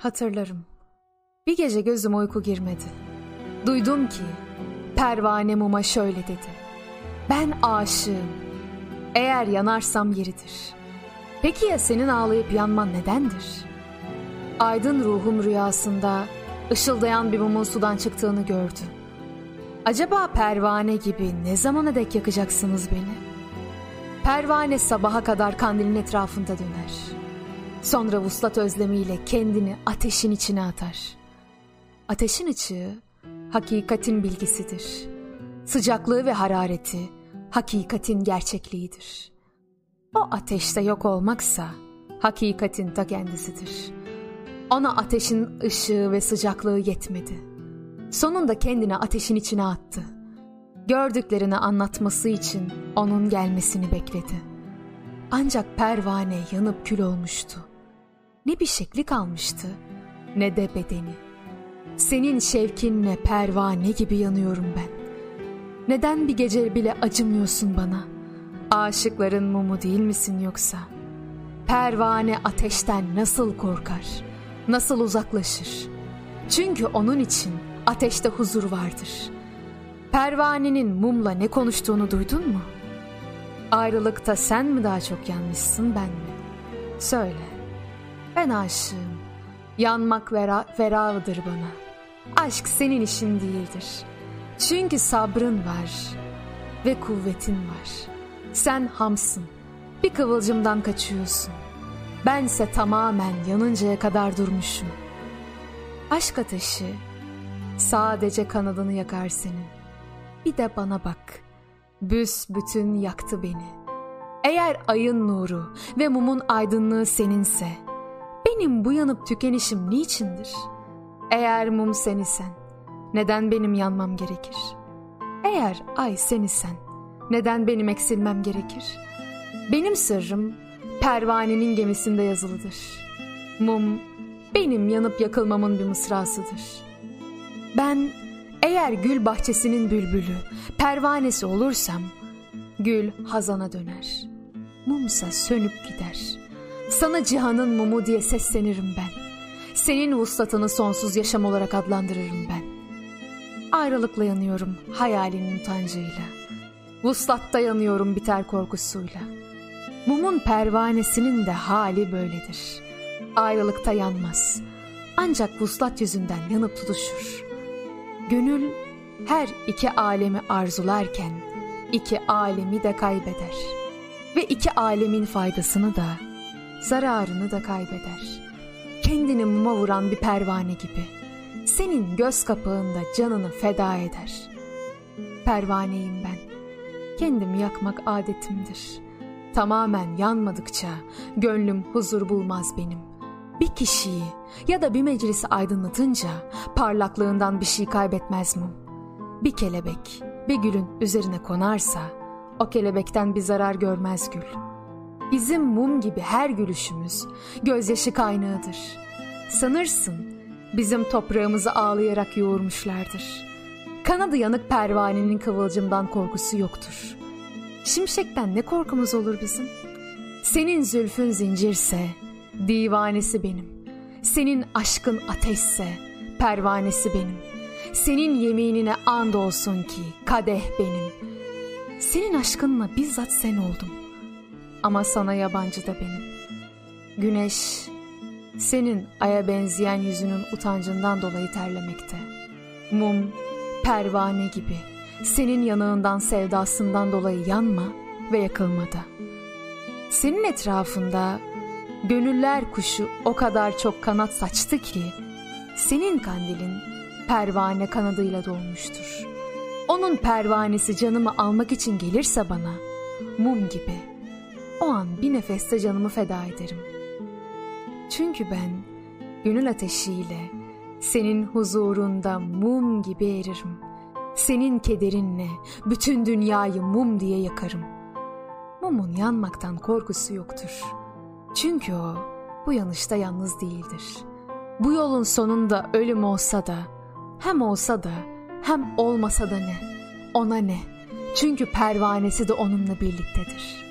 Hatırlarım. Bir gece gözüm uyku girmedi. Duydum ki pervane muma şöyle dedi. Ben aşığım. Eğer yanarsam yeridir. Peki ya senin ağlayıp yanman nedendir? Aydın ruhum rüyasında ışıldayan bir mumun sudan çıktığını gördü. Acaba pervane gibi ne zamana dek yakacaksınız beni? Pervane sabaha kadar kandilin etrafında döner. Sonra vuslat özlemiyle kendini ateşin içine atar. Ateşin ışığı hakikatin bilgisidir. Sıcaklığı ve harareti hakikatin gerçekliğidir. O ateşte yok olmaksa hakikatin ta kendisidir. Ona ateşin ışığı ve sıcaklığı yetmedi. Sonunda kendini ateşin içine attı. Gördüklerini anlatması için onun gelmesini bekledi. Ancak pervane yanıp kül olmuştu. Ne bir şekli kalmıştı ne de bedeni. Senin şevkinle pervane gibi yanıyorum ben. Neden bir gece bile acımıyorsun bana? Aşıkların mumu değil misin yoksa? Pervane ateşten nasıl korkar? Nasıl uzaklaşır? Çünkü onun için ateşte huzur vardır. Pervanenin mumla ne konuştuğunu duydun mu? Ayrılıkta sen mi daha çok yanmışsın ben mi? Söyle. Ben aşığım. Yanmak vera, ferahıdır bana. Aşk senin işin değildir. Çünkü sabrın var ve kuvvetin var. Sen hamsın. Bir kıvılcımdan kaçıyorsun. Bense tamamen yanıncaya kadar durmuşum. Aşk ateşi sadece kanadını yakar senin. Bir de bana bak. Büs bütün yaktı beni. Eğer ayın nuru ve mumun aydınlığı seninse, benim bu yanıp tükenişim niçindir? Eğer mum sen isen, neden benim yanmam gerekir? Eğer ay sen isen, neden benim eksilmem gerekir? Benim sırrım pervanenin gemisinde yazılıdır. Mum benim yanıp yakılmamın bir mısrasıdır. Ben eğer gül bahçesinin bülbülü, pervanesi olursam, gül hazana döner. Mumsa sönüp gider. Sana cihanın mumu diye seslenirim ben. Senin vuslatını sonsuz yaşam olarak adlandırırım ben. Ayrılıkla yanıyorum hayalinin utancıyla. Vuslatta yanıyorum biter korkusuyla. Mumun pervanesinin de hali böyledir. Ayrılıkta yanmaz. Ancak vuslat yüzünden yanıp tutuşur. Gönül her iki alemi arzularken iki alemi de kaybeder. Ve iki alemin faydasını da zararını da kaybeder. Kendini muma vuran bir pervane gibi. Senin göz kapağında canını feda eder. Pervaneyim ben. Kendimi yakmak adetimdir. Tamamen yanmadıkça gönlüm huzur bulmaz benim. Bir kişiyi ya da bir meclisi aydınlatınca parlaklığından bir şey kaybetmez mum. Bir kelebek bir gülün üzerine konarsa o kelebekten bir zarar görmez gül. Bizim mum gibi her gülüşümüz gözyaşı kaynağıdır. Sanırsın bizim toprağımızı ağlayarak yoğurmuşlardır. Kanadı yanık pervanenin kıvılcımdan korkusu yoktur. Şimşekten ne korkumuz olur bizim? Senin zülfün zincirse divanesi benim. Senin aşkın ateşse pervanesi benim. Senin yeminine and olsun ki kadeh benim. Senin aşkınla bizzat sen oldum. Ama sana yabancı da benim. Güneş senin aya benzeyen yüzünün utancından dolayı terlemekte. Mum pervane gibi senin yanağından sevdasından dolayı yanma ve yakılmada. Senin etrafında gönüller kuşu o kadar çok kanat saçtı ki senin kandilin pervane kanadıyla dolmuştur. Onun pervanesi canımı almak için gelirse bana mum gibi an bir nefeste canımı feda ederim. Çünkü ben gönül ateşiyle senin huzurunda mum gibi eririm. Senin kederinle bütün dünyayı mum diye yakarım. Mumun yanmaktan korkusu yoktur. Çünkü o bu yanışta yalnız değildir. Bu yolun sonunda ölüm olsa da, hem olsa da, hem olmasa da ne? Ona ne? Çünkü pervanesi de onunla birliktedir.''